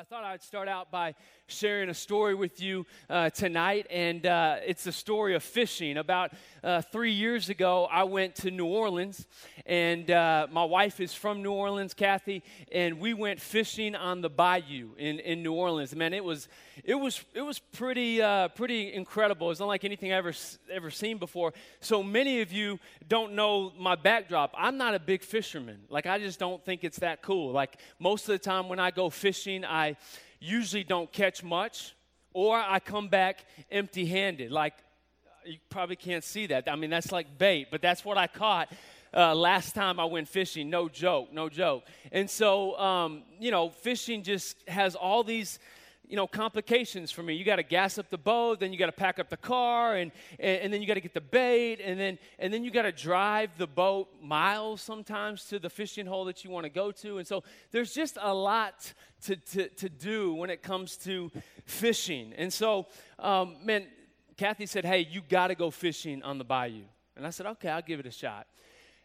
I thought I'd start out by sharing a story with you uh, tonight, and uh, it's a story of fishing. About uh, three years ago, I went to New Orleans, and uh, my wife is from New Orleans, Kathy, and we went fishing on the bayou in, in New Orleans. Man, it was it was it was pretty uh, pretty incredible. It's unlike anything I ever ever seen before. So many of you don't know my backdrop. I'm not a big fisherman. Like I just don't think it's that cool. Like most of the time when I go fishing, I usually don't catch much, or I come back empty handed. Like, you probably can't see that. I mean, that's like bait, but that's what I caught. Uh, last time I went fishing, no joke, no joke. And so, um, you know, fishing just has all these you know, complications for me. You got to gas up the boat, then you got to pack up the car, and, and, and then you got to get the bait, and then, and then you got to drive the boat miles sometimes to the fishing hole that you want to go to. And so there's just a lot to, to, to do when it comes to fishing. And so, um, man, Kathy said, hey, you got to go fishing on the bayou. And I said, okay, I'll give it a shot.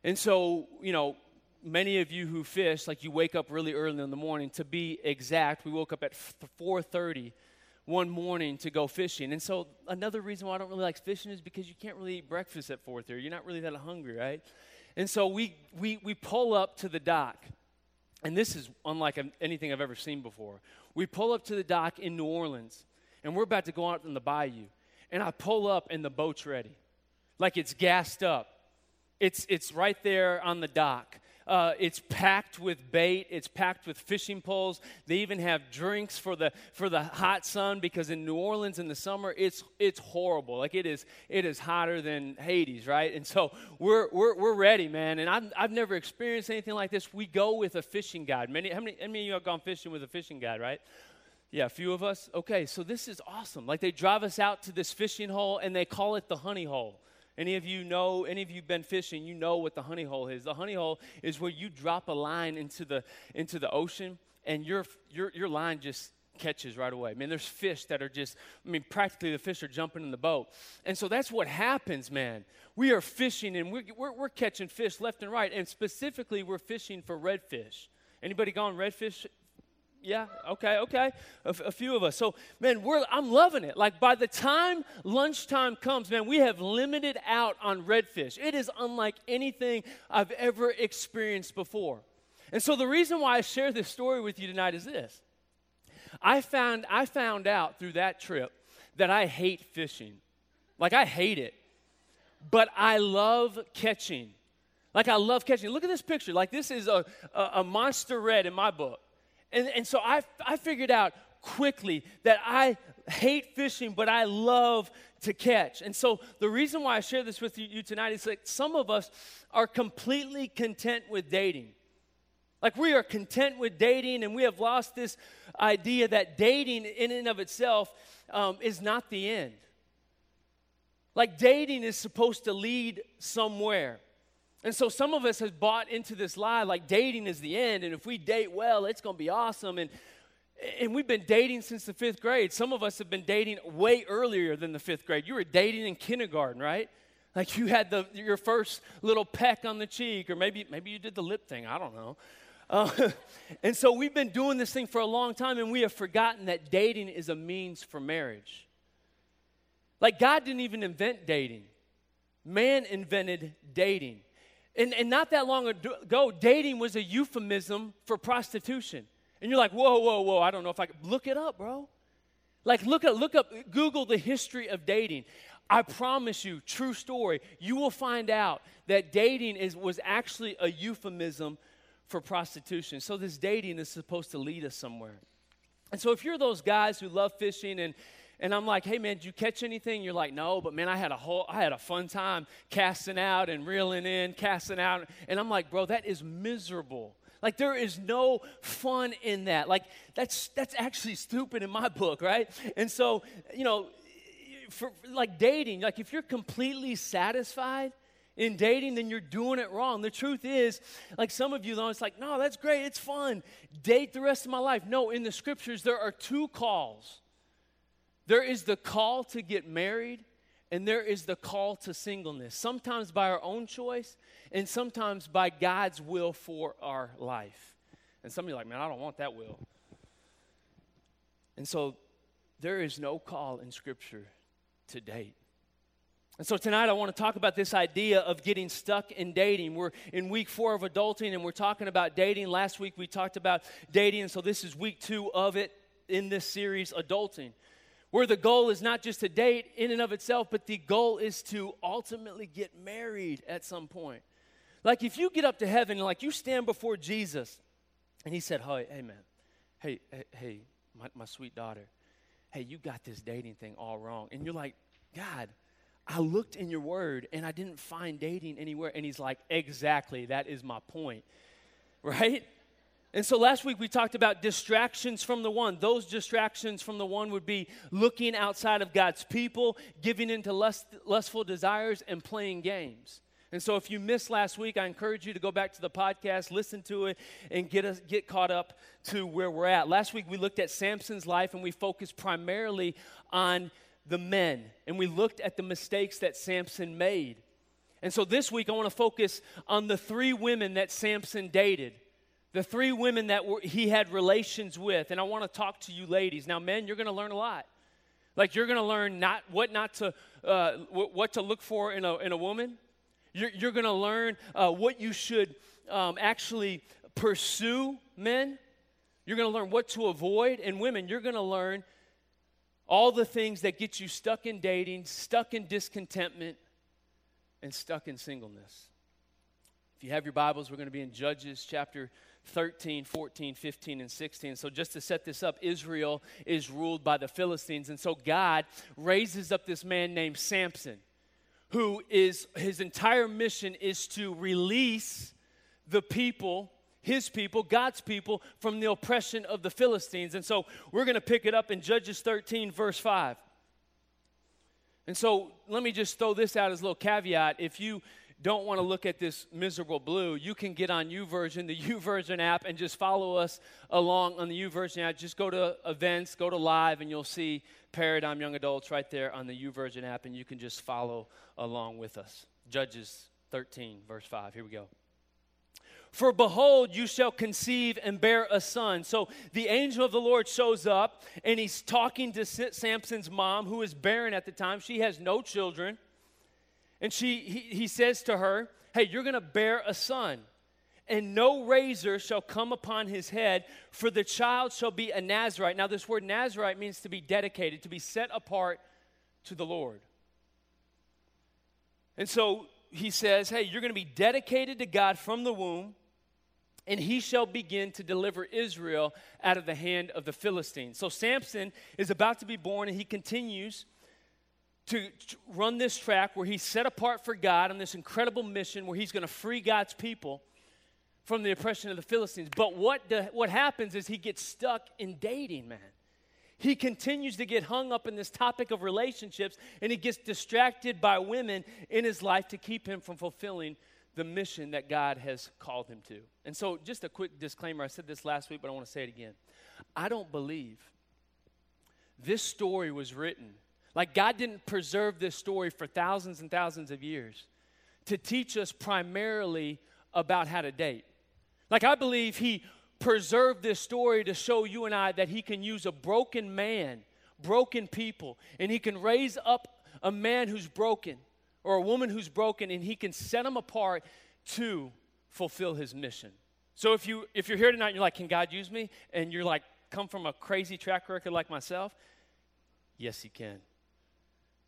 And so, you know, many of you who fish, like you wake up really early in the morning. To be exact, we woke up at 4:30 one morning to go fishing. And so another reason why I don't really like fishing is because you can't really eat breakfast at 4:30. You're not really that hungry, right? And so we we we pull up to the dock. And this is unlike anything I've ever seen before. We pull up to the dock in New Orleans, and we're about to go out in the bayou. And I pull up, and the boat's ready, like it's gassed up. It's it's right there on the dock. Uh, it's packed with bait. It's packed with fishing poles. They even have drinks for the for the hot sun because in New Orleans in the summer it's it's horrible. Like it is it is hotter than Hades, right? And so we're we're, we're ready, man. And I've I've never experienced anything like this. We go with a fishing guide. Many how many how many of you have gone fishing with a fishing guide, right? Yeah, a few of us. Okay, so this is awesome. Like they drive us out to this fishing hole and they call it the honey hole. Any of you know, any of you been fishing, you know what the honey hole is. The honey hole is where you drop a line into the into the ocean and your your your line just catches right away. I mean, there's fish that are just, I mean, practically the fish are jumping in the boat. And so that's what happens, man. We are fishing and we're, we're, we're catching fish left and right. And specifically, we're fishing for redfish. Anybody gone redfish yeah, okay, okay. A, f- a few of us. So, man, we're, I'm loving it. Like, by the time lunchtime comes, man, we have limited out on redfish. It is unlike anything I've ever experienced before. And so, the reason why I share this story with you tonight is this I found, I found out through that trip that I hate fishing. Like, I hate it. But I love catching. Like, I love catching. Look at this picture. Like, this is a, a, a monster red in my book. And, and so I, I figured out quickly that I hate fishing, but I love to catch. And so the reason why I share this with you tonight is that some of us are completely content with dating. Like we are content with dating, and we have lost this idea that dating in and of itself um, is not the end. Like dating is supposed to lead somewhere. And so some of us have bought into this lie like dating is the end, and if we date well, it's going to be awesome. And, and we've been dating since the fifth grade. Some of us have been dating way earlier than the fifth grade. You were dating in kindergarten, right? Like you had the, your first little peck on the cheek, or maybe, maybe you did the lip thing, I don't know. Uh, and so we've been doing this thing for a long time, and we have forgotten that dating is a means for marriage. Like God didn't even invent dating, man invented dating. And, and not that long ago, dating was a euphemism for prostitution. And you're like, whoa, whoa, whoa, I don't know if I can. Look it up, bro. Like, look up, look up, Google the history of dating. I promise you, true story, you will find out that dating is, was actually a euphemism for prostitution. So, this dating is supposed to lead us somewhere. And so, if you're those guys who love fishing and and I'm like, hey man, did you catch anything? You're like, no, but man, I had a whole, I had a fun time casting out and reeling in, casting out. And I'm like, bro, that is miserable. Like there is no fun in that. Like that's that's actually stupid in my book, right? And so, you know, for like dating, like if you're completely satisfied in dating, then you're doing it wrong. The truth is, like some of you, though, it's like, no, that's great, it's fun. Date the rest of my life. No, in the scriptures, there are two calls there is the call to get married, and there is the call to singleness, sometimes by our own choice, and sometimes by God's will for our life. And some of you are like, man, I don't want that will. And so there is no call in Scripture to date. And so tonight I want to talk about this idea of getting stuck in dating. We're in week four of adulting and we're talking about dating. Last week we talked about dating, and so this is week two of it in this series, Adulting, where the goal is not just to date in and of itself, but the goal is to ultimately get married at some point. Like if you get up to heaven like you stand before Jesus and he said, Hey, hey man, hey, hey, my, my sweet daughter, hey, you got this dating thing all wrong. And you're like, God, I looked in your word and I didn't find dating anywhere. And he's like, Exactly, that is my point. Right? And so last week we talked about distractions from the one. Those distractions from the one would be looking outside of God's people, giving into lust, lustful desires, and playing games. And so if you missed last week, I encourage you to go back to the podcast, listen to it, and get, us, get caught up to where we're at. Last week we looked at Samson's life and we focused primarily on the men, and we looked at the mistakes that Samson made. And so this week I want to focus on the three women that Samson dated. The three women that were, he had relations with. And I want to talk to you ladies. Now, men, you're going to learn a lot. Like you're going to learn not what not to uh, what to look for in a, in a woman you're, you're going to learn uh, what you should um, actually pursue, men. You're going to learn what to avoid. And women, you're going to learn all the things that get you stuck in dating, stuck in discontentment, and stuck in singleness. You have your Bibles, we're going to be in Judges chapter 13, 14, 15, and 16. So, just to set this up, Israel is ruled by the Philistines. And so, God raises up this man named Samson who is his entire mission is to release the people his people, God's people, from the oppression of the Philistines. And so we're going to pick it up in Judges 13, verse 5. And so let me just throw this out as a little caveat. If you don't want to look at this miserable blue, you can get on YouVersion, the YouVersion app, and just follow us along on the YouVersion app. Just go to events, go to live, and you'll see Paradigm Young Adults right there on the YouVersion app, and you can just follow along with us. Judges 13, verse 5. Here we go. For behold, you shall conceive and bear a son. So the angel of the Lord shows up and he's talking to Samson's mom, who is barren at the time. She has no children. And she, he, he says to her, Hey, you're going to bear a son and no razor shall come upon his head, for the child shall be a Nazarite. Now, this word Nazarite means to be dedicated, to be set apart to the Lord. And so he says, Hey, you're going to be dedicated to God from the womb, and he shall begin to deliver Israel out of the hand of the Philistines. So Samson is about to be born, and he continues to run this track where he's set apart for God on this incredible mission where he's going to free God's people from the oppression of the Philistines. But what, the, what happens is he gets stuck in dating, man. He continues to get hung up in this topic of relationships and he gets distracted by women in his life to keep him from fulfilling the mission that God has called him to. And so, just a quick disclaimer I said this last week, but I want to say it again. I don't believe this story was written, like, God didn't preserve this story for thousands and thousands of years to teach us primarily about how to date. Like, I believe he preserved this story to show you and I that he can use a broken man, broken people, and he can raise up a man who's broken or a woman who's broken, and he can set them apart to fulfill his mission. So if you if you're here tonight and you're like, can God use me? And you're like, come from a crazy track record like myself, yes, he can.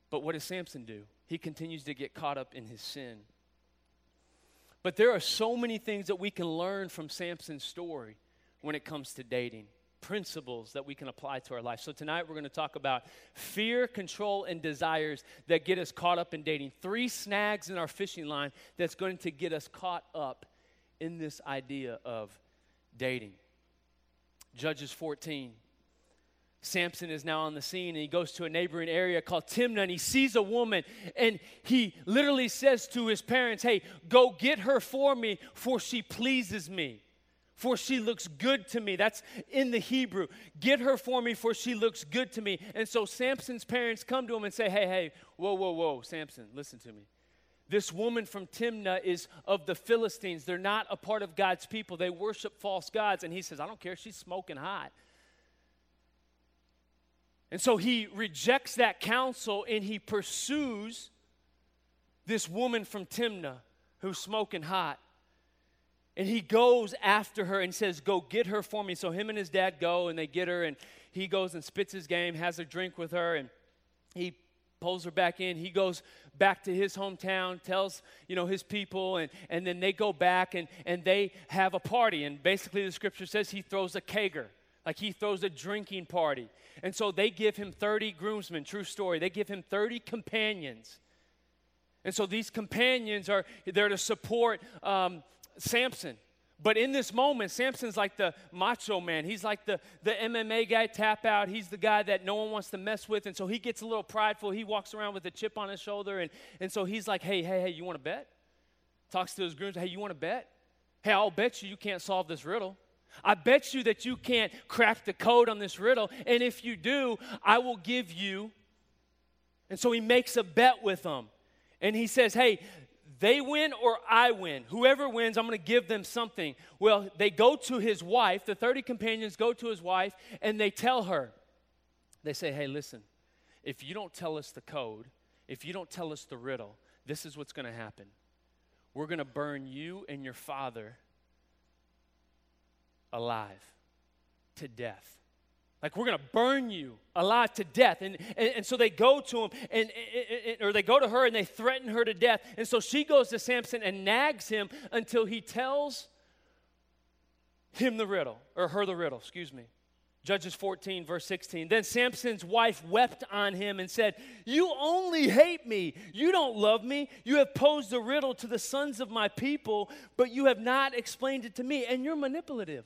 But what does Samson do? He continues to get caught up in his sin. But there are so many things that we can learn from Samson's story when it comes to dating, principles that we can apply to our life. So tonight we're going to talk about fear, control, and desires that get us caught up in dating. Three snags in our fishing line that's going to get us caught up in this idea of dating. Judges 14. Samson is now on the scene and he goes to a neighboring area called Timnah and he sees a woman and he literally says to his parents, Hey, go get her for me, for she pleases me, for she looks good to me. That's in the Hebrew. Get her for me, for she looks good to me. And so Samson's parents come to him and say, Hey, hey, whoa, whoa, whoa, Samson, listen to me. This woman from Timnah is of the Philistines. They're not a part of God's people. They worship false gods. And he says, I don't care. She's smoking hot. And so he rejects that counsel and he pursues this woman from Timnah who's smoking hot. And he goes after her and says, Go get her for me. So him and his dad go and they get her, and he goes and spits his game, has a drink with her, and he pulls her back in. He goes back to his hometown, tells, you know, his people, and, and then they go back and, and they have a party. And basically the scripture says he throws a kegger, like he throws a drinking party. And so they give him 30 groomsmen, true story. They give him 30 companions. And so these companions are there to support um, Samson. But in this moment, Samson's like the macho man. He's like the, the MMA guy, tap out. He's the guy that no one wants to mess with. And so he gets a little prideful. He walks around with a chip on his shoulder. And, and so he's like, hey, hey, hey, you want to bet? Talks to his grooms, hey, you want to bet? Hey, I'll bet you you can't solve this riddle. I bet you that you can't crack the code on this riddle. And if you do, I will give you. And so he makes a bet with them. And he says, hey, they win or I win. Whoever wins, I'm going to give them something. Well, they go to his wife, the 30 companions go to his wife, and they tell her, they say, hey, listen, if you don't tell us the code, if you don't tell us the riddle, this is what's going to happen. We're going to burn you and your father alive to death. Like, we're going to burn you alive to death. And, and, and, so they go to him, and, and, or they go to her and they threaten her to death. And so she goes to Samson and nags him until he tells him the riddle, or her the riddle, excuse me. Judges 14, verse 16. Then Samson's wife wept on him and said, You only hate me. You don't love me. You have posed a riddle to the sons of my people, but you have not explained it to me, and you're manipulative.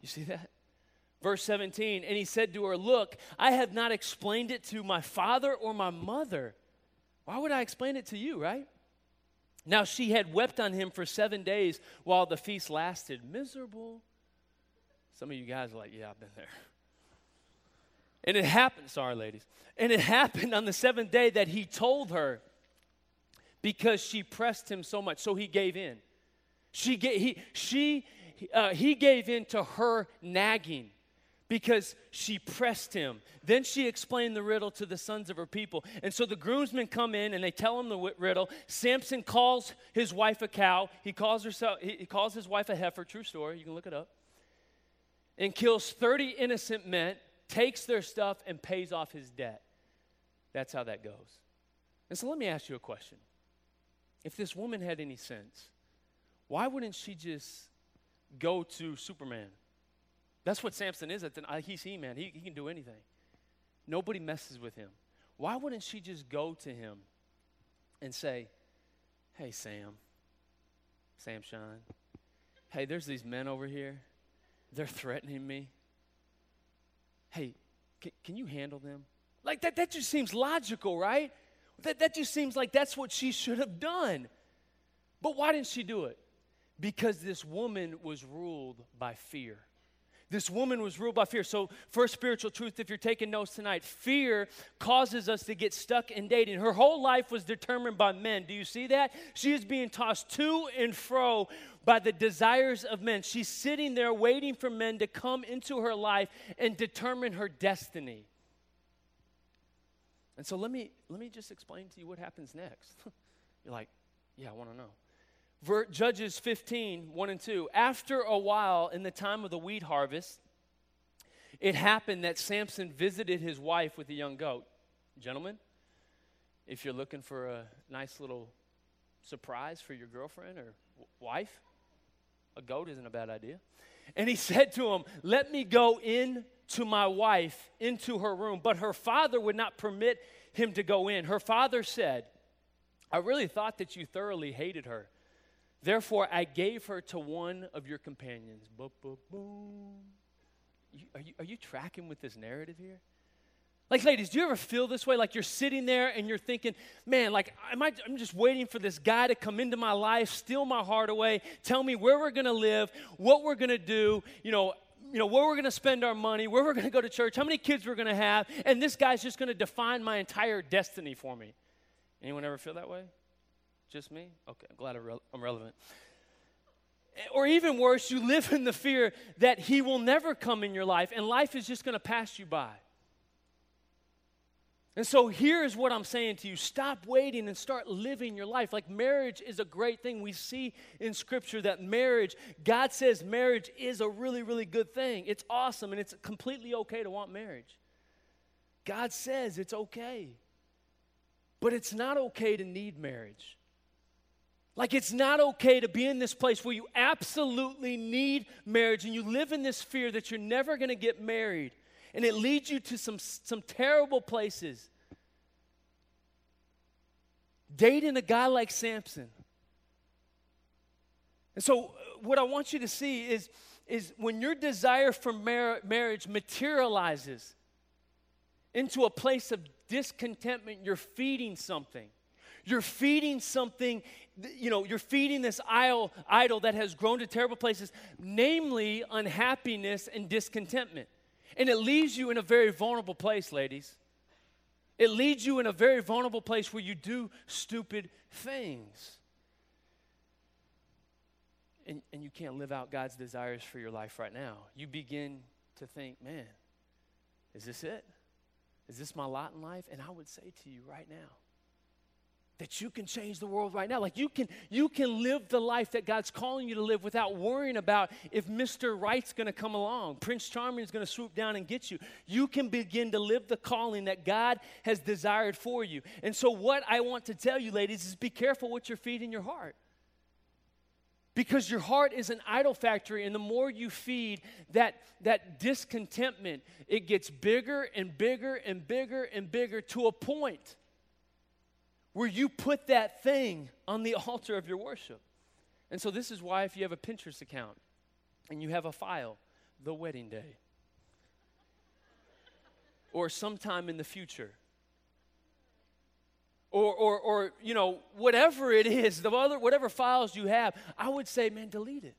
You see that? Verse 17, and he said to her, Look, I have not explained it to my father or my mother. Why would I explain it to you, right? Now she had wept on him for seven days while the feast lasted. Miserable. Some of you guys are like, Yeah, I've been there. And it happened, sorry, ladies. And it happened on the seventh day that he told her because she pressed him so much. So he gave in. She, gave, he, she, uh, he gave in to her nagging because she pressed him. Then she explained the riddle to the sons of her people. And so the groomsmen come in and they tell him the riddle. Samson calls his wife a cow. He calls, herself, he calls his wife a heifer. True story. You can look it up. And kills 30 innocent men, takes their stuff, and pays off his debt. That's how that goes. And so let me ask you a question. If this woman had any sense, why wouldn't she just go to Superman? That's what Samson is. At then uh, he's he man. He, he can do anything. Nobody messes with him. Why wouldn't she just go to him and say, Hey, Sam, Sam Sean, hey, there's these men over here. They're threatening me. Hey, can, can you handle them? Like that, that just seems logical, right? That, that just seems like that's what she should have done. But why didn't she do it? Because this woman was ruled by fear. This woman was ruled by fear. So, first spiritual truth, if you're taking notes tonight, fear causes us to get stuck in dating. Her whole life was determined by men. Do you see that? She is being tossed to and fro by the desires of men. She's sitting there waiting for men to come into her life and determine her destiny. And so let me let me just explain to you what happens next. You're like, yeah, I want to know. Judges 15, 1 and 2. After a while, in the time of the wheat harvest, it happened that Samson visited his wife with a young goat. Gentlemen, if you're looking for a nice little surprise for your girlfriend or w- wife, a goat isn't a bad idea. And he said to him, Let me go in to my wife into her room. But her father would not permit him to go in. Her father said, I really thought that you thoroughly hated her. Therefore, I gave her to one of your companions. Boom. Are, you, are you tracking with this narrative here? Like, ladies, do you ever feel this way? Like you're sitting there and you're thinking, man, like, am I, I'm just waiting for this guy to come into my life, steal my heart away, tell me where we're going to live, what we're going to do, you know, you know, where we're going to spend our money, where we're going to go to church, how many kids we're going to have, and this guy's just going to define my entire destiny for me. Anyone ever feel that way? Just me? Okay, I'm glad I'm relevant. Eh, or even worse, you live in the fear that He will never come in your life and life is just going to pass you by. And so here's what I'm saying to you stop waiting and start living your life. Like marriage is a great thing. We see in Scripture that marriage, God says marriage is a really, really good thing. It's awesome and it's completely okay to want marriage. God says it's okay. But it's not okay to need marriage. Like, it's not okay to be in this place where you absolutely need marriage and you live in this fear that you're never going to get married and it leads you to some, some terrible places. Dating a guy like Samson. And so, what I want you to see is, is when your desire for mar- marriage materializes into a place of discontentment, you're feeding something. You're feeding something, you know, you're feeding this idol, idol that has grown to terrible places, namely unhappiness and discontentment. And it leaves you in a very vulnerable place, ladies. It leads you in a very vulnerable place where you do stupid things. And, and you can't live out God's desires for your life right now. You begin to think, man, is this it? Is this my lot in life? And I would say to you right now, that you can change the world right now. Like you can you can live the life that god's calling you to live without worrying about if mr right's going to come along prince charming is going to swoop down and get you. You can begin to live the calling that god has desired for you. And so what i want to tell you ladies is be careful what you're feeding your heart. Because your heart is an idol factory and the more you feed that that discontentment it gets bigger and bigger and bigger and bigger to a point where you put that thing on the altar of your worship. And so, this is why, if you have a Pinterest account and you have a file, the wedding day, or sometime in the future, or, or, or you know, whatever it is, the other, whatever files you have, I would say, man, delete it.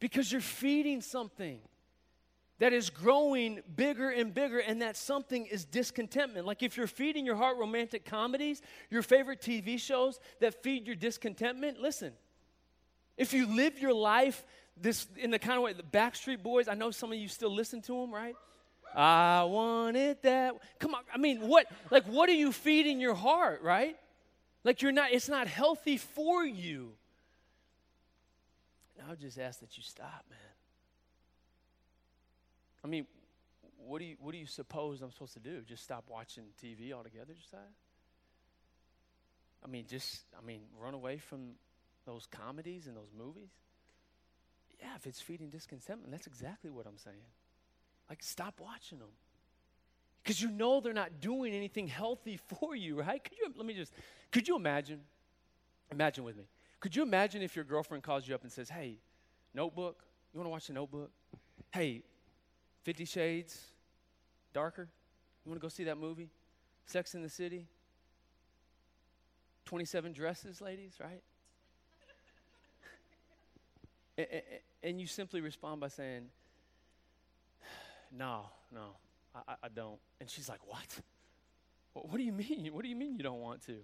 Because you're feeding something that is growing bigger and bigger, and that something is discontentment. Like if you're feeding your heart romantic comedies, your favorite TV shows that feed your discontentment, listen. If you live your life this in the kind of way the Backstreet Boys, I know some of you still listen to them, right? I want it that. Come on, I mean, what like what are you feeding your heart, right? Like you're not. It's not healthy for you. And I would just ask that you stop, man. I mean, what do you what do you suppose I'm supposed to do? Just stop watching TV altogether, Josiah? I mean, just I mean, run away from those comedies and those movies? Yeah, if it's feeding discontentment, that's exactly what I'm saying. Like, stop watching them. Because you know they're not doing anything healthy for you, right? Could you, let me just, could you imagine? Imagine with me. Could you imagine if your girlfriend calls you up and says, hey, notebook, you want to watch the notebook? Hey, Fifty Shades, Darker. You want to go see that movie? Sex in the City. 27 dresses, ladies, right? and, and, you simply respond by saying, No, no, I, I don't. And she's like, What? What do you mean? What do you mean you don't want to?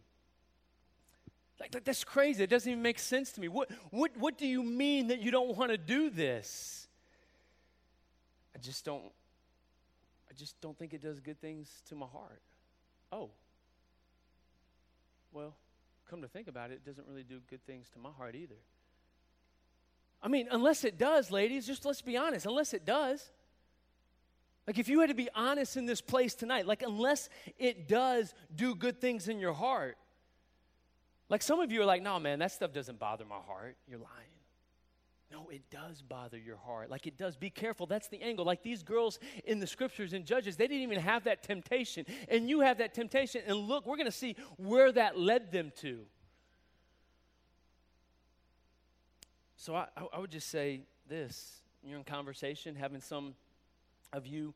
Like, like that's crazy. It doesn't even make sense to me. What, what, what do you mean that you don't want to do this? I just don't I just don't think it does good things to my heart. Oh. Well, come to think about it, it doesn't really do good things to my heart either. I mean, unless it does, ladies, just let's be honest, unless it does. Like, if you had to be honest in this place tonight, like, unless it does do good things in your heart, like some of you are like, no, man, that stuff doesn't bother my heart. You're lying. No, it does bother your heart. Like it does. Be careful. That's the angle. Like these girls in the scriptures and Judges, they didn't even have that temptation. And you have that temptation. And look, we're going to see where that led them to. So I, I would just say this you're in conversation, having some of you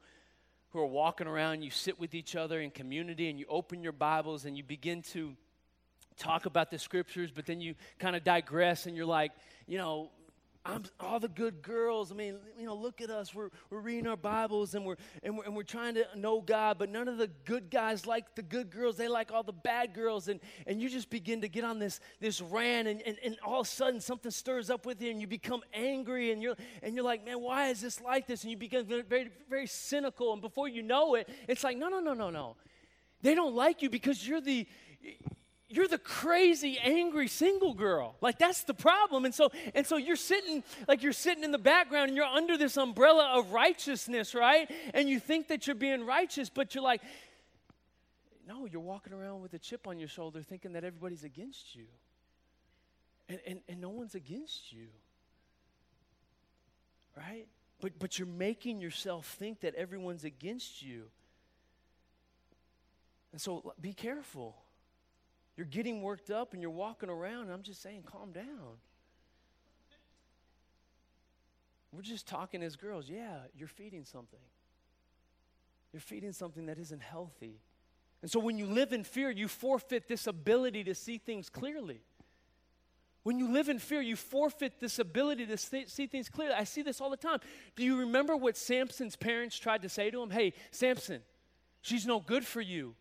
who are walking around, you sit with each other in community and you open your Bibles and you begin to talk about the scriptures, but then you kind of digress and you're like, you know, I'm all the good girls. I mean, you know, look at us. We're, we're reading our Bibles and we're, and we're, and we're trying to know God, but none of the good guys like the good girls. They like all the bad girls. And, and you just begin to get on this, this rant, and, and, and all of a sudden something stirs up with you and you become angry and you're, and you're like, man, why is this like this? And you become very, very cynical. And before you know it, it's like, no, no, no, no, no. They don't like you because you're the you're the crazy angry single girl. Like that's the problem. And so and so you're sitting like you're sitting in the background and you're under this umbrella of righteousness right? And you think that you're being righteous but you're like no you're walking around with a chip on your shoulder thinking that everybody's against you. And and, and no one's against you. Right? But but you're making yourself think that everyone's against you. And so be careful you're getting worked up and you're walking around, and I'm just saying, calm down. We're just talking as girls. Yeah, you're feeding something. You're feeding something that isn't healthy. And so when you live in fear, you forfeit this ability to see things clearly. When you live in fear, you forfeit this ability to see things clearly. I see this all the time. Do you remember what Samson's parents tried to say to him? Hey, Samson, she's no good for you.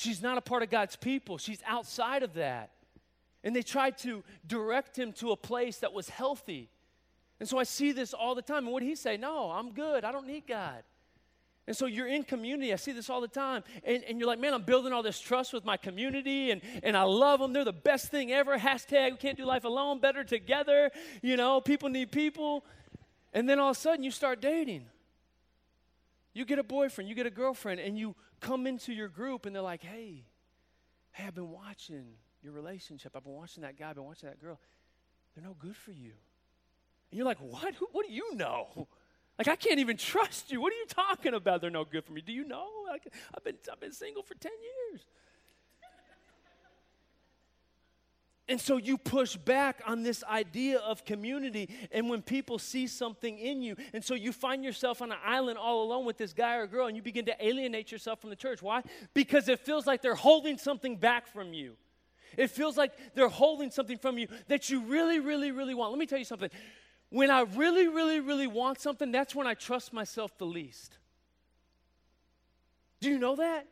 She's not a part of God's people, she's outside of that. And they tried to direct him to a place that was healthy. And so I see this all the time. And what he say? No, I'm good. I don't need God. And so you're in community. I see this all the time. And, and you're like, man, I'm building all this trust with my community and, and I love them. They're the best thing ever. Hashtag, we can't do life alone, better together. You know, people need people. And then all of a sudden you start dating. You get a boyfriend, you get a girlfriend, and you come into your group and they're like, hey, hey, I've been watching your relationship. I've been watching that guy, I've been watching that girl. They're no good for you. And you're like, what? what do you know? Like, I can't even trust you. What are you talking about? They're no good for me. Do you know? Like, I've, been, I've been single for 10 years. And so you push back on this idea of community, and when people see something in you, and so you find yourself on an island all alone with this guy or girl, and you begin to alienate yourself from the church. Why? Because it feels like they're holding something back from you. It feels like they're holding something from you that you really, really, really want. Let me tell you something. When I really, really, really want something, that's when I trust myself the least. Do you know that?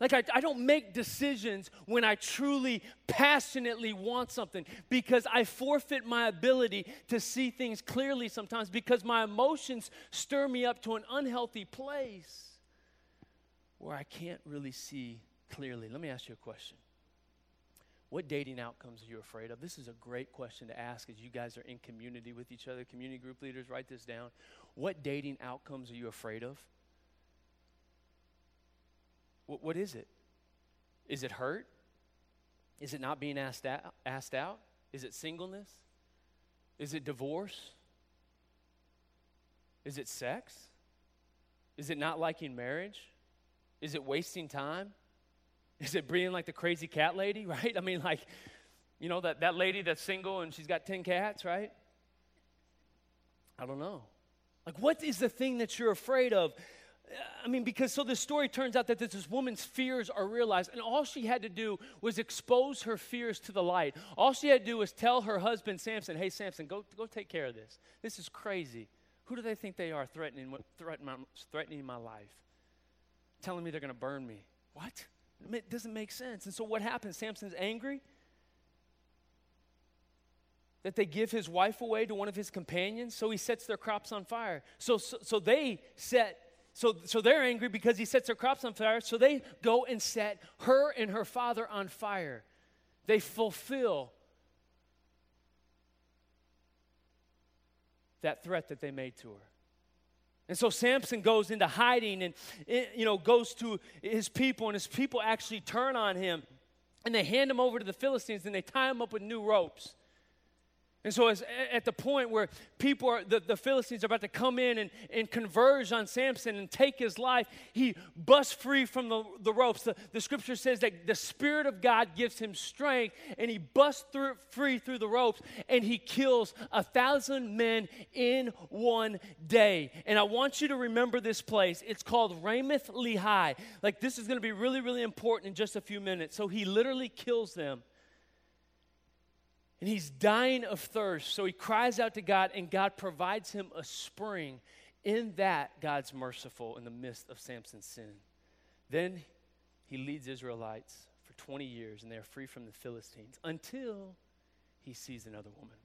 Like, I, I don't make decisions when I truly, passionately want something because I forfeit my ability to see things clearly sometimes because my emotions stir me up to an unhealthy place where I can't really see clearly. Let me ask you a question. What dating outcomes are you afraid of? This is a great question to ask as you guys are in community with each other. Community group leaders, write this down. What dating outcomes are you afraid of? What, what is it? Is it hurt? Is it not being asked out, asked out? Is it singleness? Is it divorce? Is it sex? Is it not liking marriage? Is it wasting time? Is it being like the crazy cat lady, right? I mean, like, you know, that, that lady that's single and she's got 10 cats, right? I don't know. Like, what is the thing that you're afraid of? I mean, because so the story turns out that this woman's fears are realized, and all she had to do was expose her fears to the light. All she had to do was tell her husband, Samson, hey, Samson, go, go take care of this. This is crazy. Who do they think they are threatening, threatening, my, threatening my life? Telling me they're going to burn me. What? It doesn't make sense. And so what happens? Samson's angry that they give his wife away to one of his companions, so he sets their crops on fire. So, so, so they set so, so they're angry because he sets their crops on fire. So they go and set her and her father on fire. They fulfill that threat that they made to her. And so Samson goes into hiding and eh, you know goes to his people and his people actually turn on him and they hand him over to the Philistines and they tie him up with new ropes. And so, as, at the point where people are, the, the Philistines are about to come in and, and converge on Samson and take his life, he busts free from the, the ropes. The, the scripture says that the Spirit of God gives him strength, and he busts through, free through the ropes, and he kills a thousand men in one day. And I want you to remember this place. It's called Ramath Lehi. Like, this is going to be really, really important in just a few minutes. So, he literally kills them And he's dying of thirst. So he cries out to God, and God provides him a spring. In that, God's merciful in the midst of Samson's sin. Then he leads Israelites for 20 years, and they are free from the Philistines until he sees another woman.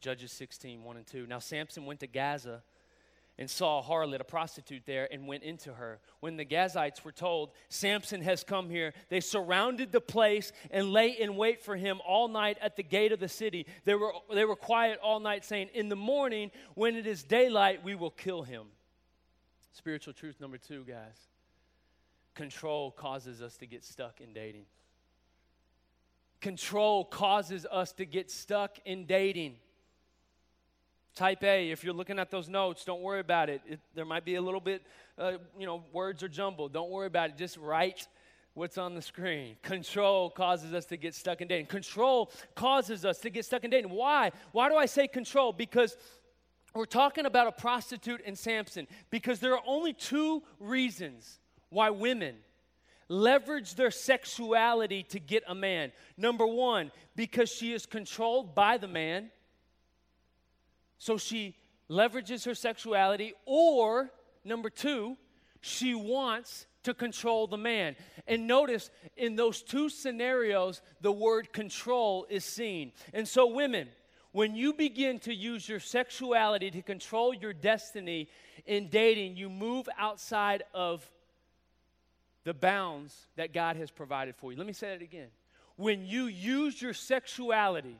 Judges 16, 1 and 2. Now Samson went to Gaza and saw a harlot, a prostitute there, and went into her. When the Gazites were told, Samson has come here, they surrounded the place and lay in wait for him all night at the gate of the city. They were, they were quiet all night, saying, In the morning, when it is daylight, we will kill him. Spiritual truth number two, guys. Control causes us to get stuck in dating. Control causes us to get stuck in dating. Type A, if you're looking at those notes, don't worry about it. it there might be a little bit, uh, you know, words are jumbled. Don't worry about it. Just write what's on the screen. Control causes us to get stuck in dating. Control causes us to get stuck in dating. Why? Why do I say control? Because we're talking about a prostitute and Samson. Because there are only two reasons why women leverage their sexuality to get a man. Number one, because she is controlled by the man. So she leverages her sexuality, or number two, she wants to control the man. And notice in those two scenarios, the word control is seen. And so, women, when you begin to use your sexuality to control your destiny in dating, you move outside of the bounds that God has provided for you. Let me say that again. When you use your sexuality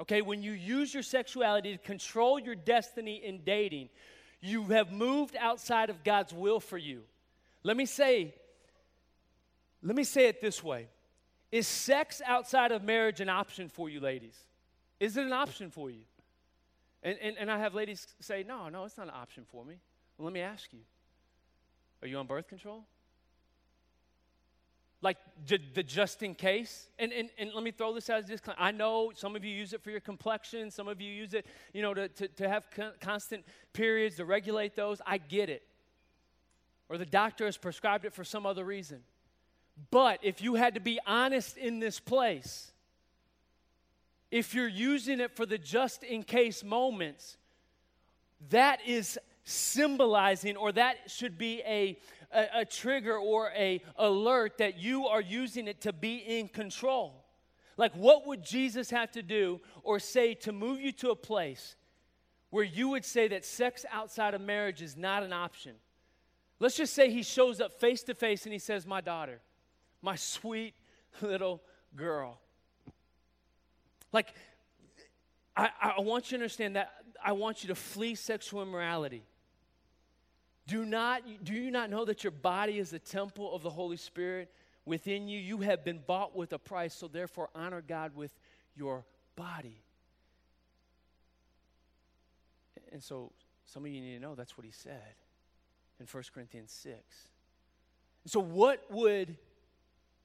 Okay, when you use your sexuality to control your destiny in dating, you have moved outside of God's will for you. Let me say, let me say it this way. Is sex outside of marriage an option for you, ladies? Is it an option for you? And, and, and I have ladies say, no, no, it's not an option for me. Well, let me ask you Are you on birth control? Like the just in case. And, and, and let me throw this out this. I know some of you use it for your complexion. Some of you use it, you know, to, to, to have con- constant periods to regulate those. I get it. Or the doctor has prescribed it for some other reason. But if you had to be honest in this place, if you're using it for the just in case moments, that is symbolizing or that should be a a, a trigger or a alert that you are using it to be in control. Like, what would Jesus have to do or say to move you to a place where you would say that sex outside of marriage is not an option? Let's just say he shows up face to face and he says, My daughter, my sweet little girl. Like, I, I want you to understand that I want you to flee sexual immorality. Do, not, do you not know that your body is the temple of the Holy Spirit within you? You have been bought with a price, so therefore honor God with your body. And so some of you need to know that's what he said in 1 Corinthians 6. So, what would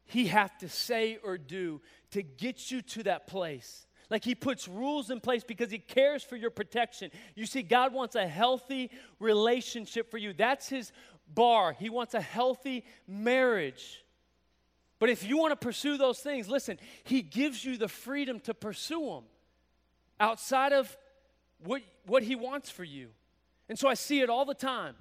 he have to say or do to get you to that place? Like he puts rules in place because he cares for your protection. You see, God wants a healthy relationship for you. That's his bar. He wants a healthy marriage. But if you want to pursue those things, listen, he gives you the freedom to pursue them outside of what, what he wants for you. And so I see it all the time.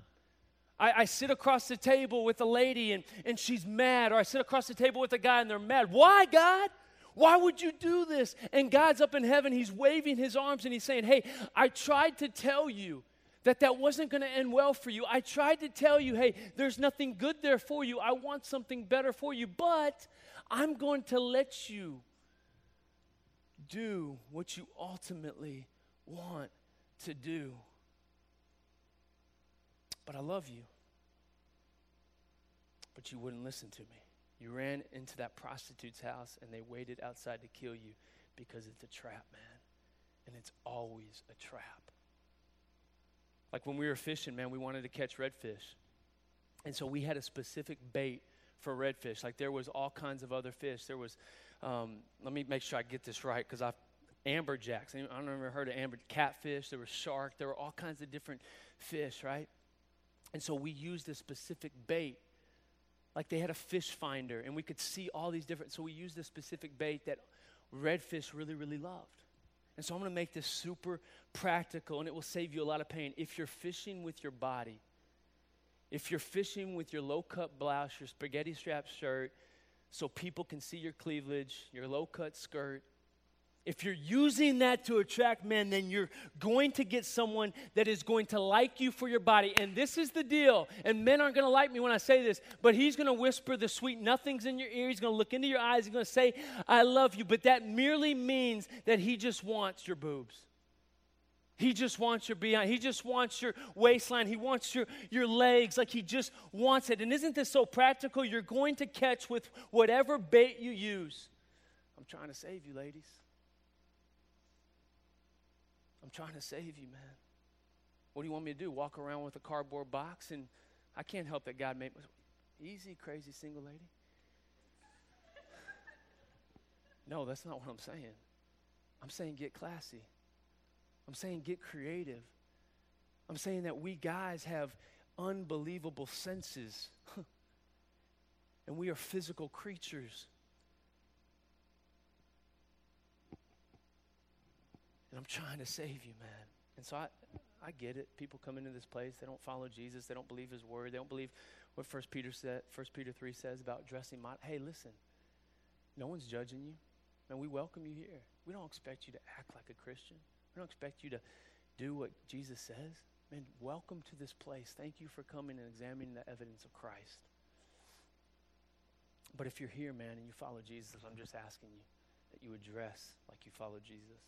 I, I, sit across the table with a lady and, and she's mad, or I sit across the table with a guy and they're mad. Why, God? Why would you do this? And God's up in heaven, He's waving His arms and He's saying, Hey, I tried to tell you that that wasn't going to end well for you. I tried to tell you, hey, there's nothing good there for you. I want something better for you, but I'm going to let you do what you ultimately want to do. But I love you. But you wouldn't listen to me. You ran into that prostitute's house and they waited outside to kill you because it's a trap, man. And it's always a trap. Like when we were fishing, man, we wanted to catch redfish. And so we had a specific bait for redfish. Like there was all kinds of other fish. There was, um, let me make sure I get this right because I've amberjacks. I don't ever heard of amber catfish. There was shark. There were all kinds of different fish, right? And so we used a specific bait like they had a fish finder and we could see all these different so we used a specific bait that redfish really, really loved. And so I'm going to make this super practical and it will save you a lot of pain. If you're fishing with your body, if you're fishing with your low cut blouse, your spaghetti strap shirt, so people can see your cleavage, your low cut skirt, if you're using that to attract men, then you're going to get someone that is going to like you for your body. And this is the deal. And men aren't going to like me when I say this, but he's going to whisper the sweet nothings in your ear. He's going to look into your eyes. He's going to say, I love you. But that merely means that he just wants your boobs. He just wants your behind. He just wants your waistline. He wants your, your legs. Like he just wants it. And isn't this so practical? You're going to catch with whatever bait you use. I'm trying to save you, ladies. I'm trying to save you, man. What do you want me to do? Walk around with a cardboard box? And I can't help that God made me. Easy, crazy single lady. no, that's not what I'm saying. I'm saying get classy. I'm saying get creative. I'm saying that we guys have unbelievable senses. and we are physical creatures. And I'm trying to save you, man. And so I, I get it. People come into this place, they don't follow Jesus, they don't believe his word, they don't believe what First Peter said, First Peter 3 says about dressing mod- Hey, listen, no one's judging you. And we welcome you here. We don't expect you to act like a Christian. We don't expect you to do what Jesus says. Man, welcome to this place. Thank you for coming and examining the evidence of Christ. But if you're here, man, and you follow Jesus, I'm just asking you that you would dress like you follow Jesus.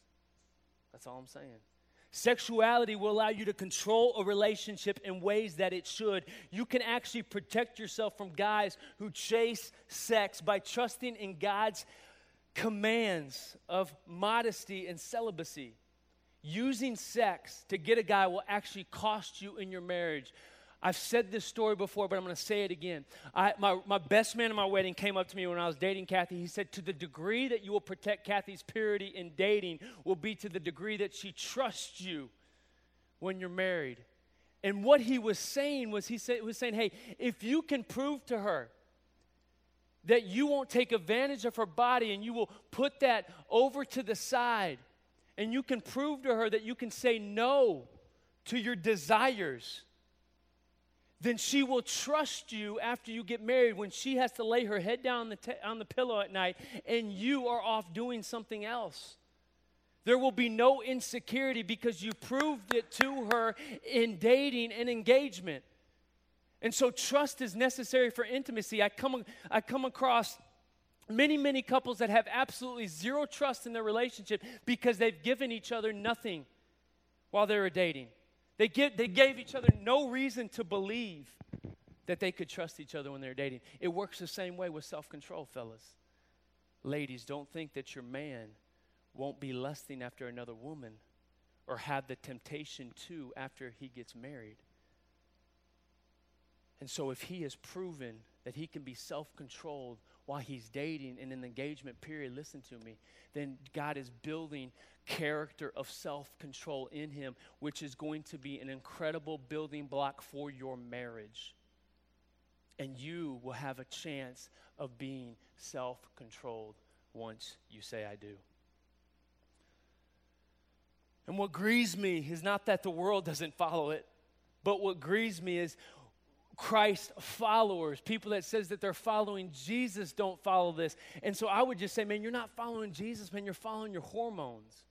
That's all I'm saying. Sexuality will allow you to control a relationship in ways that it should. You can actually protect yourself from guys who chase sex by trusting in God's commands of modesty and celibacy using sex to get a guy will actually cost you in your marriage. I've said this story before, but I'm going to say it again. I, my, my best man at my wedding came up to me when I was dating Kathy. He said, To the degree that you will protect Kathy's purity in dating, will be to the degree that she trusts you when you're married. And what he was saying was, he was saying, Hey, if you can prove to her that you won't take advantage of her body and you will put that over to the side and you can prove to her that you can say no to your desires, then she will trust you after you get married when she has to lay her head down on the, on the pillow at night and you are off doing something else. There will be no insecurity because you proved it to her in dating and engagement. And so trust is necessary for intimacy. I come, I come across many, many couples that have absolutely zero trust in their relationship because they've given each other nothing while they were dating. They, give, they gave each other no reason to believe that they could trust each other when they're dating. It works the same way with self control, fellas. Ladies, don't think that your man won't be lusting after another woman or have the temptation to after he gets married. And so, if he has proven that he can be self controlled while he's dating and in an engagement period, listen to me, then God is building character of self control in him, which is going to be an incredible building block for your marriage. And you will have a chance of being self controlled once you say, I do. And what grieves me is not that the world doesn't follow it, but what grieves me is Christ followers, people that says that they're following Jesus don't follow this. And so I would just say, man, you're not following Jesus, man, you're following your hormones.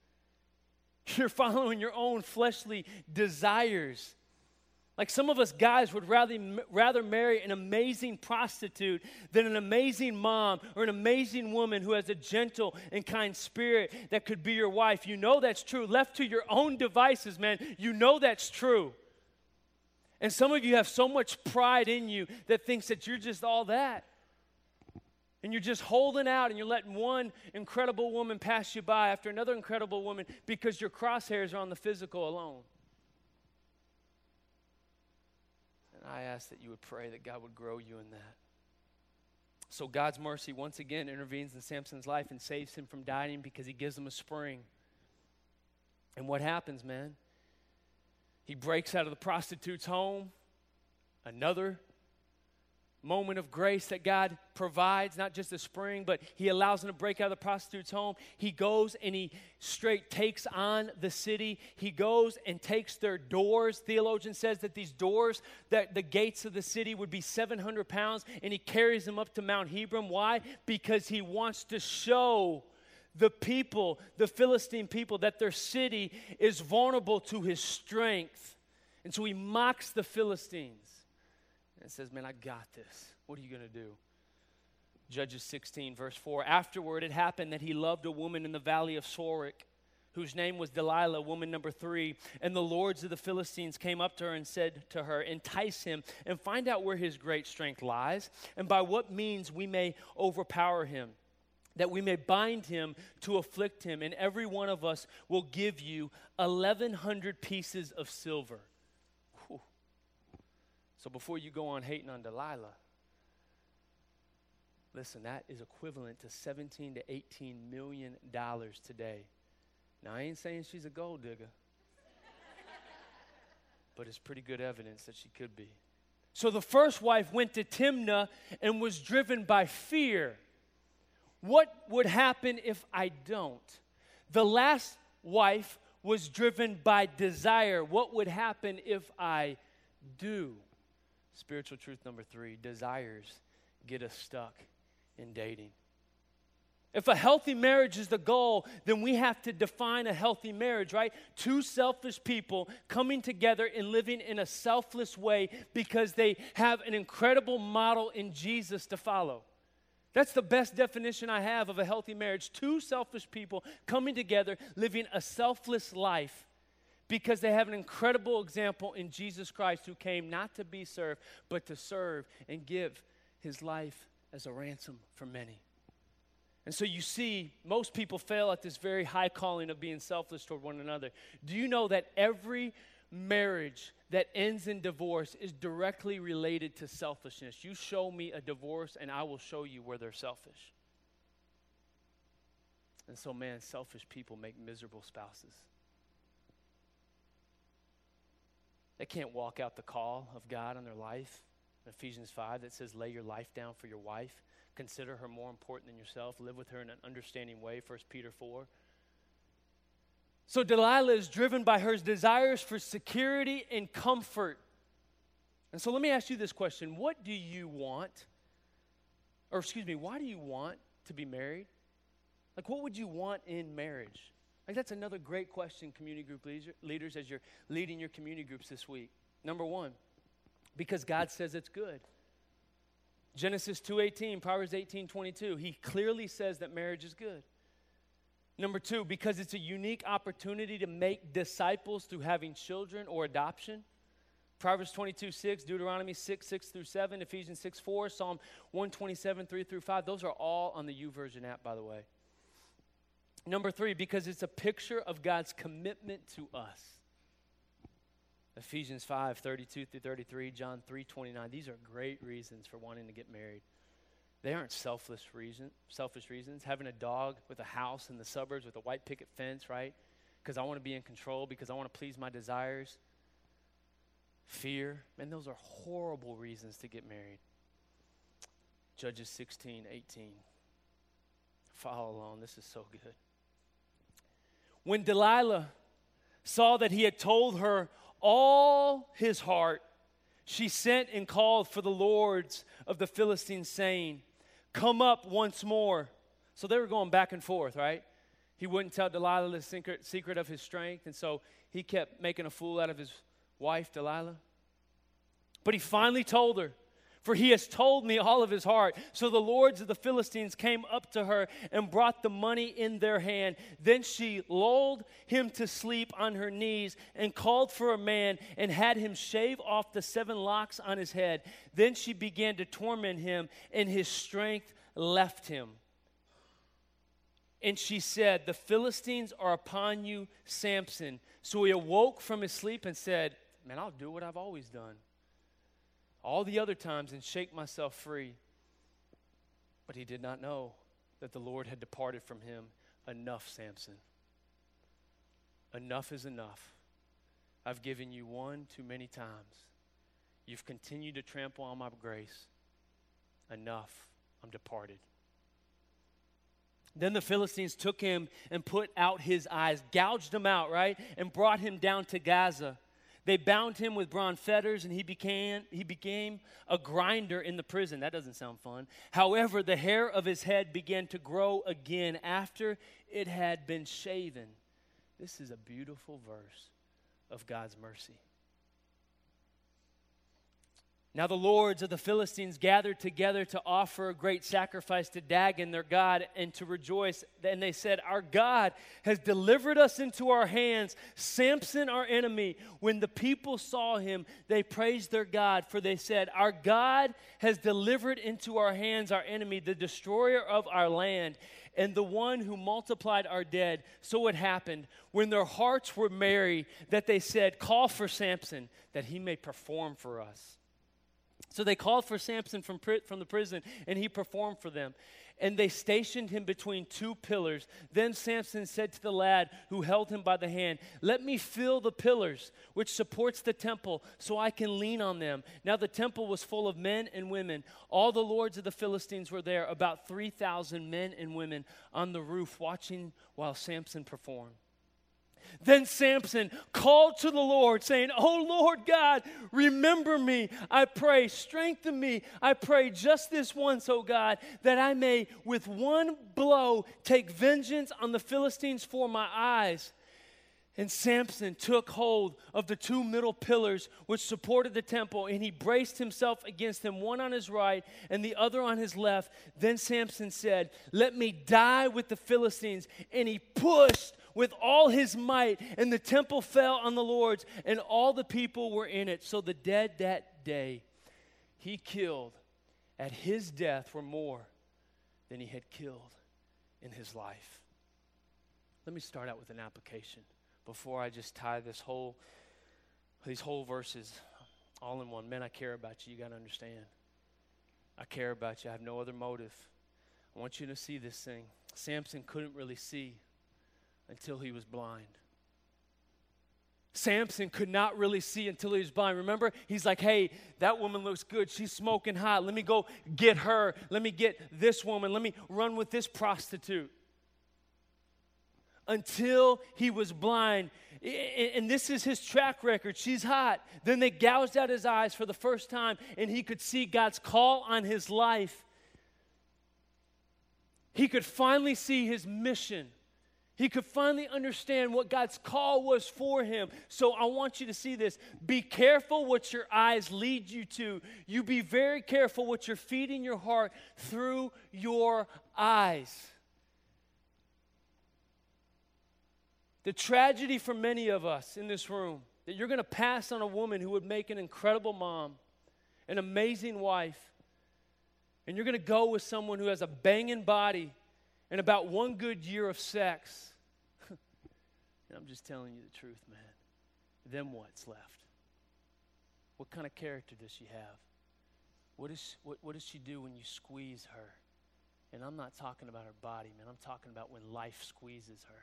You're following your own fleshly desires. Like some of us guys would rather, rather marry an amazing prostitute than an amazing mom or an amazing woman who has a gentle and kind spirit that could be your wife. You know that's true. Left to your own devices, man, you know that's true. And some of you have so much pride in you that thinks that you're just all that. And you're just holding out and you're letting one incredible woman pass you by after another incredible woman because your crosshairs are on the physical alone. And I ask that you would pray that God would grow you in that. So God's mercy once again intervenes in Samson's life and saves him from dying because he gives him a spring. And what happens, man? He breaks out of the prostitute's home. Another moment of grace that God provides, not just a spring, but He allows him to break out of the prostitute's home. He goes and he straight takes on the city. He goes and takes their doors. Theologian says that these doors, that the gates of the city would be 700 pounds, and he carries them up to Mount Hebron. Why? Because he wants to show the people, the Philistine people, that their city is vulnerable to his strength. And so he mocks the Philistines and says, Man, I got this. What are you going to do? Judges 16, verse 4. Afterward, it happened that he loved a woman in the valley of Sorek, whose name was Delilah, woman number three. And the lords of the Philistines came up to her and said to her, Entice him and find out where his great strength lies, and by what means we may overpower him, that we may bind him to afflict him. And every one of us will give you 1,100 pieces of silver. So before you go on hating on Delilah, listen, that is equivalent to 17 to 18 million dollars today. Now, I ain't saying she's a gold digger, but it's pretty good evidence that she could be. So the first wife went to Timnah and was driven by fear. What would happen if I don't? The last wife was driven by desire. What would happen if I do? Spiritual truth number three desires get us stuck in dating. If a healthy marriage is the goal, then we have to define a healthy marriage, right? Two selfish people coming together and living in a selfless way because they have an incredible model in Jesus to follow. That's the best definition I have of a healthy marriage. Two selfish people coming together, living a selfless life because they have an incredible example in Jesus Christ who came not to be served, but to serve and give his life as a ransom for many. And so you see, most people fail at this very high calling of being selfless toward one another. Do you know that every marriage that ends in divorce is directly related to selfishness? You show me a divorce, and I will show you where they're selfish. And so, man, selfish people make miserable spouses. They can't walk out the call of God on their life. Ephesians 5 that says, lay your life down for your wife. Consider her more important than yourself. Live with her in an understanding way. 1 Peter 4. So Delilah is driven by her desires for security and comfort. And so let me ask you this question What do you want? Or, excuse me, why do you want to be married? Like, what would you want in marriage? Like, that's another great question, community group leaders, as you're leading your community groups this week. Number one, because God says it's good. Genesis 2:18, Proverbs 18:22, he clearly says that marriage is good. Number 2, because it's a unique opportunity to make disciples through having children or adoption. Proverbs 22, 6, Deuteronomy 6, 6 through 7, Ephesians 6, 4, Psalm 127, 3 through 5. Those are all on the YouVersion app, by the way. Number three, because it's a picture of God's commitment to us. Ephesians 5 32 through 33, John 3 29. These are great reasons for wanting to get married. They aren't selfless reason, selfish reasons. Having a dog with a house in the suburbs with a white picket fence, right? Because I want to be in control, because I want to please my desires. Fear. Man, those are horrible reasons to get married. Judges 16, 18. Follow along. This is so good. When Delilah saw that he had told her all his heart, she sent and called for the lords of the Philistines, saying, Come up once more. So they were going back and forth, right? He wouldn't tell Delilah the secret, of his strength, and so he kept making a fool out of his wife, Delilah. But he finally told her, for he has told me all of his heart. So the lords of the Philistines came up to her and brought the money in their hand. Then she lulled him to sleep on her knees and called for a man and had him shave off the seven locks on his head. Then she began to torment him, and his strength left him. And she said, The Philistines are upon you, Samson. So he awoke from his sleep and said, Man, I'll do what I've always done all the other times and shake myself free. But he did not know that the Lord had departed from him. Enough, Samson. Enough is enough. I've given you one too many times. You've continued to trample on my grace. enough. I'm departed. Then the Philistines took him and put out his eyes, gouged him out, right? And brought him down to Gaza. They bound him with bronze fetters, and he became, he became a grinder in the prison. That doesn't sound fun. However, the hair of his head began to grow again after it had been shaven. This is a beautiful verse of God's mercy. Now the lords of the Philistines gathered together to offer a great sacrifice to Dagon, their God, and to rejoice. And they said, Our God has delivered us into our hands, Samson, our enemy. When the people saw him, they praised their God, for they said, Our God has delivered into our hands our enemy, the destroyer of our land, and the one who multiplied our dead. So it happened when their hearts were merry that they said, Call for Samson, that he may perform for us. So they called for Samson from, from the prison, and he performed for them. And they stationed him between two pillars. Then Samson said to the lad who held him by the hand, Let me fill the pillars which supports the temple, so I can lean on them. Now the temple was full of men and women. All the lords of the Philistines were there, about 3,000 men and women on the roof, watching while Samson performed. Then Samson called to the Lord, saying, Oh Lord God, remember me, I pray, strengthen me, I pray, just this once, O God, that I may with one blow take vengeance on the Philistines for my eyes. And Samson took hold of the two middle pillars which supported the temple, and he braced himself against them, one on his right and the other on his left. Then Samson said, Let me die with the Philistines. And he pushed with all his might, and the temple fell on the lords, and all the people were in it. So the dead that day he killed at his death were more than he had killed in his life. Let me start out with an application before I just tie this whole these whole verses all in one. Men, I care about you. You got to understand. I care about you. I have no other motive. I want you to see this thing. Samson couldn't really see until he was blind. Samson could not really see until he was blind. Remember, he's like, hey, that woman looks good. She's smoking hot. Let me go get her. Let me get this woman. Let me run with this prostitute. Until he was blind. And this is his track record. She's hot. Then they gouged out his eyes for the first time, and he could see God's call on his life. He could finally see his mission. He could finally understand what God's call was for him. So I want you to see this. Be careful what your eyes lead you to. You be very careful what you're feeding your heart through your eyes. The tragedy for many of us in this room that you're going to pass on a woman who would make an incredible mom, an amazing wife, and you're going to go with someone who has a banging body and about one good year of sex. and I'm just telling you the truth, man. Then what's left? What kind of character does she have? What, is, what, what does she do when you squeeze her? And I'm not talking about her body, man. I'm talking about when life squeezes her.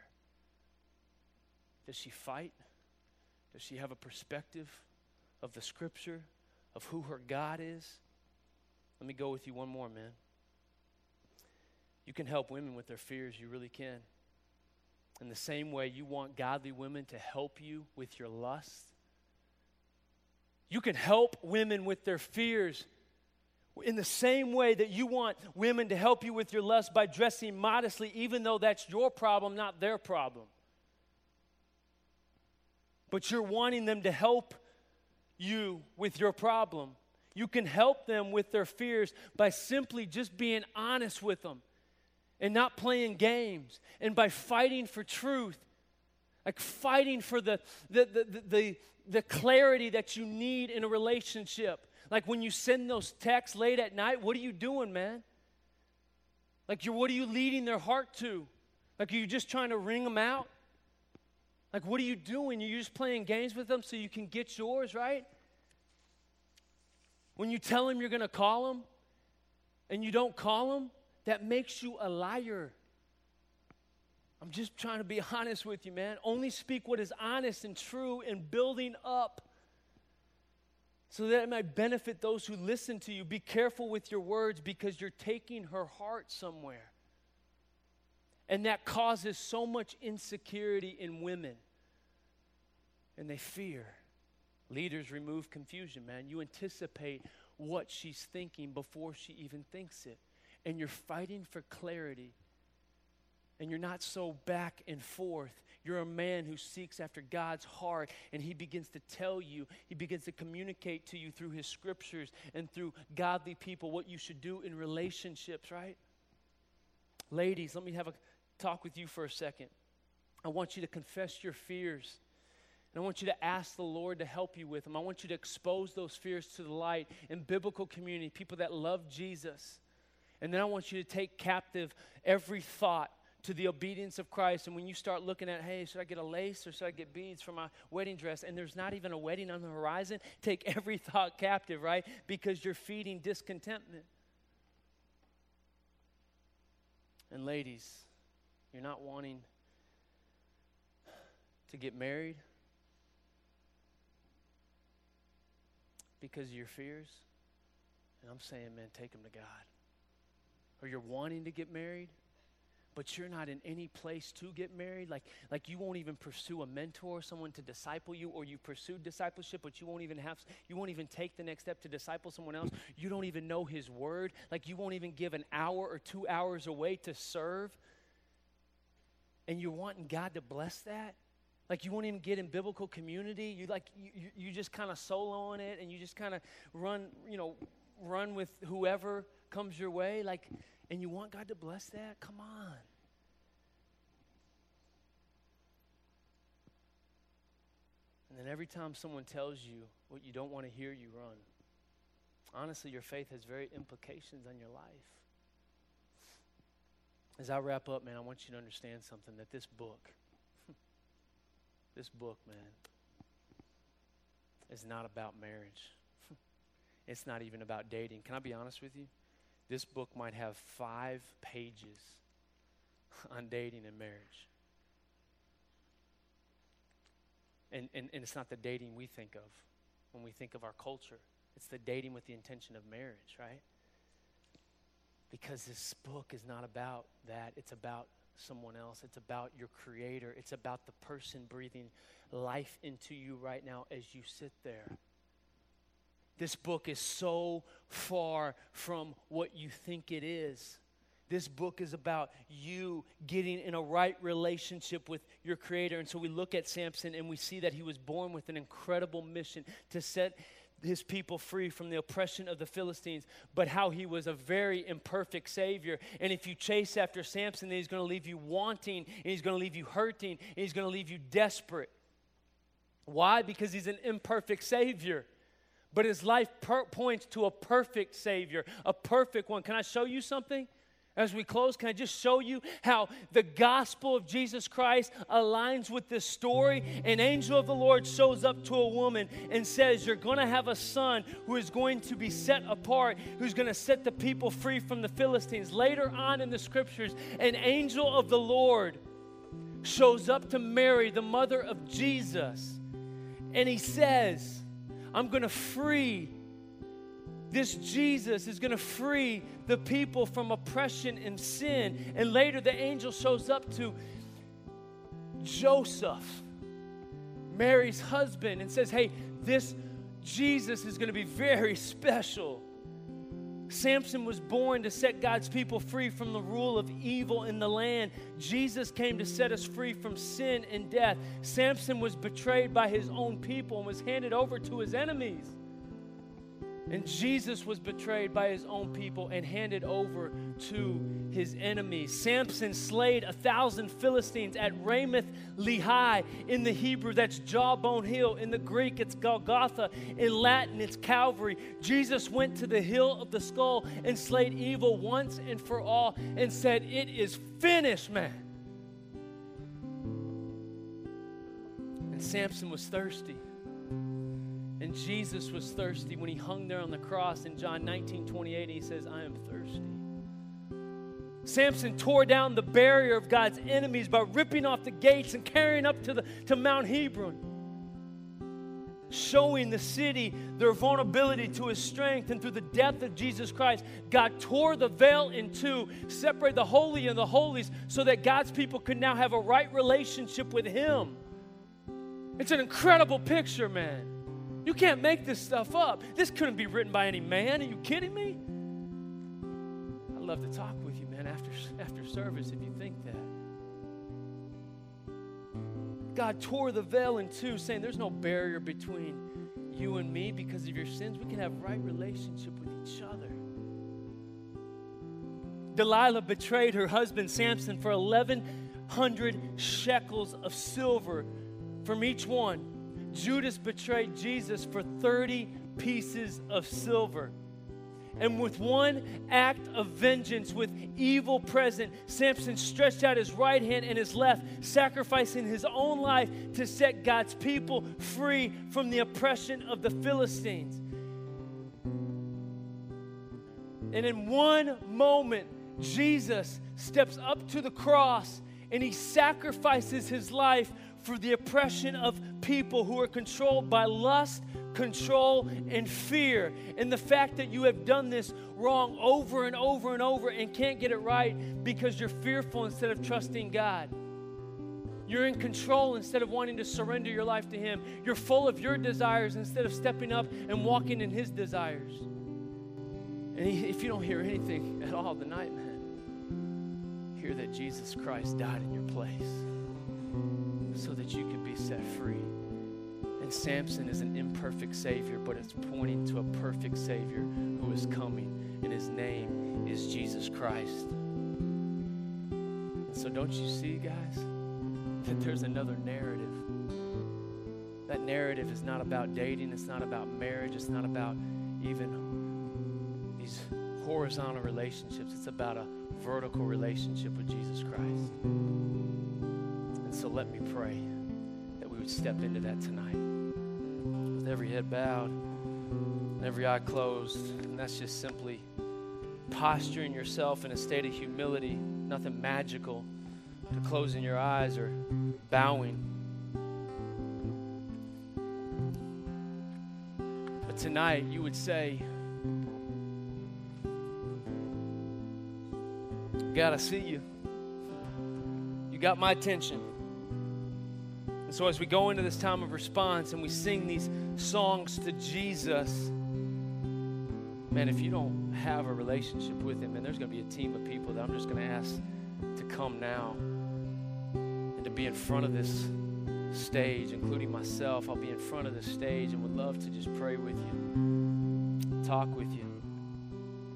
Does she fight? Does she have a perspective of the scripture, of who her God is? Let me go with you one more, man. You can help women with their fears, you really can. In the same way, you want godly women to help you with your lust. You can help women with their fears in the same way that you want women to help you with your lust by dressing modestly, even though that's your problem, not their problem. But you're wanting them to help you with your problem. You can help them with their fears by simply just being honest with them and not playing games and by fighting for truth like fighting for the, the, the, the, the, clarity that you need in a relationship. Like when you send those texts late at night what are you doing man? Like you're what are you leading their heart to? Like are you just trying to wring them out? Like what are you doing? You're just playing games with them so you can get yours right? When you tell them you're going to call them and you don't call them that makes you a liar. I'm just trying to be honest with you, man. Only speak what is honest and true and building up. so that it might benefit those who listen to you. Be careful with your words because you're taking her heart somewhere. And that causes so much insecurity in women. And they fear. Leaders remove confusion, man. You anticipate what she's thinking before she even thinks it. And you're fighting for clarity. And you're not so back and forth. You're a man who seeks after God's heart, and He begins to tell you, He begins to communicate to you through His scriptures and through godly people what you should do in relationships, right? Ladies, let me have a talk with you for a second. I want you to confess your fears. And I want you to ask the Lord to help you with them. I want you to expose those fears to the light in biblical community, people that love Jesus. And then I want you to take captive every thought to the obedience of Christ. And when you start looking at, hey, should I get a lace or should I get beads for my wedding dress? And there's not even a wedding on the horizon, take every thought captive, right? Because you're feeding discontentment. And ladies, you're not wanting to get married because of your fears. And I'm saying, man, take them to God. Or you're wanting to get married but you're not in any place to get married like like you won't even pursue a mentor someone to disciple you or you pursue discipleship but you won't even have you won't even take the next step to disciple someone else. You don't even know his word. Like you won't even give an hour or two hours away to serve. And you're wanting god to bless that? Like you won't even get in biblical community? You like you, you just kind of solo in it and you just kind of run you know run with whoever comes your way like and you want God to bless that? Come on. And then every time someone tells you what you don't want to hear, you run. Honestly, your faith has very implications on your life. As I wrap up, man, I want you to understand something that this book, this book, man, is not about marriage. it's not even about dating. Can I be honest with you? This book might have five pages on dating and marriage. And, and, and it's not the dating we think of when we think of our culture, it's the dating with the intention of marriage, right? Because this book is not about that, it's about someone else. It's about your creator. It's about the person breathing life into you right now as you sit there. This book is so far from what you think it is. This book is about you getting in a right relationship with your Creator. And so we look at Samson and we see that he was born with an incredible mission to set his people free from the oppression of the Philistines, but how he was a very imperfect Savior. And if you chase after Samson, then he's going to leave you wanting, and he's going to leave you hurting, and he's going to leave you desperate. Why? Because he's an imperfect Savior but his life per- points to a perfect Savior, a perfect one. Can I show you something? As we close, can I just show you how the gospel of Jesus Christ aligns with this story? An angel of the Lord shows up to a woman and says, You're going to have a son who is going to be set apart, who's going to set the people free from the Philistines. Later on in the scriptures, an angel of the Lord shows up to Mary, the mother of Jesus, and he says, I'm going to free. This Jesus is going to free the people from oppression and sin. And later, the angel shows up to Joseph, Mary's husband, and says, Hey, this Jesus is going to be very special. Samson was born to set God's people free from the rule of evil in the land. Jesus came to set us free from sin and death. Samson was betrayed by his own people and was handed over to his enemies. And Jesus was betrayed by his own people and handed over to his enemies. Samson slayed a thousand Philistines at Ramoth Lehi. In the Hebrew, that's Jawbone Hill. In the Greek, it's Golgotha. In Latin, it's Calvary. Jesus went to the hill of the skull and slayed evil once and for all and said, It is finished, man. And Samson was thirsty. And Jesus was thirsty when he hung there on the cross in John 19 28. He says, I am thirsty. Samson tore down the barrier of God's enemies by ripping off the gates and carrying up to, the, to Mount Hebron. showing the city their vulnerability to his strength. And through the death of Jesus Christ, God tore the veil in two, separated the holy and the holies, so that God's people could now have a right relationship with him. It's an incredible picture, man. You can't make this stuff up. This couldn't be written by any man. Are you kidding me? I'd love to talk with you, man, after, after service if you think that. God tore the veil in two, saying there's no barrier between you and me because of your sins. We can have right relationship with each other. Delilah betrayed her husband Samson for 1,100 shekels of silver from each one. Judas betrayed Jesus for 30 pieces of silver. And with one act of vengeance, with evil present, Samson stretched out his right hand and his left, sacrificing his own life to set God's people free from the oppression of the Philistines. And in one moment, Jesus steps up to the cross and he sacrifices his life for the oppression of people who are controlled by lust, control, and fear. And the fact that you have done this wrong over and over and over and can't get it right because you're fearful instead of trusting God. You're in control instead of wanting to surrender your life to Him. You're full of your desires instead of stepping up and walking in His desires. And if you don't hear anything at all tonight, man, hear that Jesus Christ died in your place so that you could be set free. And Samson is an imperfect Savior, but it's pointing to a perfect Savior who is coming, and his name is Jesus Christ. So, don't you see, guys, that there's another narrative? That narrative is not about dating, it's not about marriage, it's not about even these horizontal relationships, it's about a vertical relationship with Jesus Christ. So let me pray that we would step into that tonight. With every head bowed and every eye closed. And that's just simply posturing yourself in a state of humility, nothing magical to closing your eyes or bowing. But tonight you would say, God, I see you. You got my attention. And so, as we go into this time of response and we sing these songs to Jesus, man, if you don't have a relationship with Him, and there's going to be a team of people that I'm just going to ask to come now and to be in front of this stage, including myself. I'll be in front of this stage and would love to just pray with you, talk with you,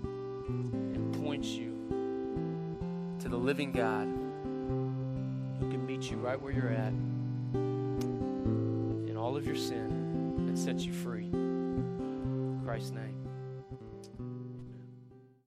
and point you to the living God who can meet you right where you're at of your sin and set you free. In Christ's name.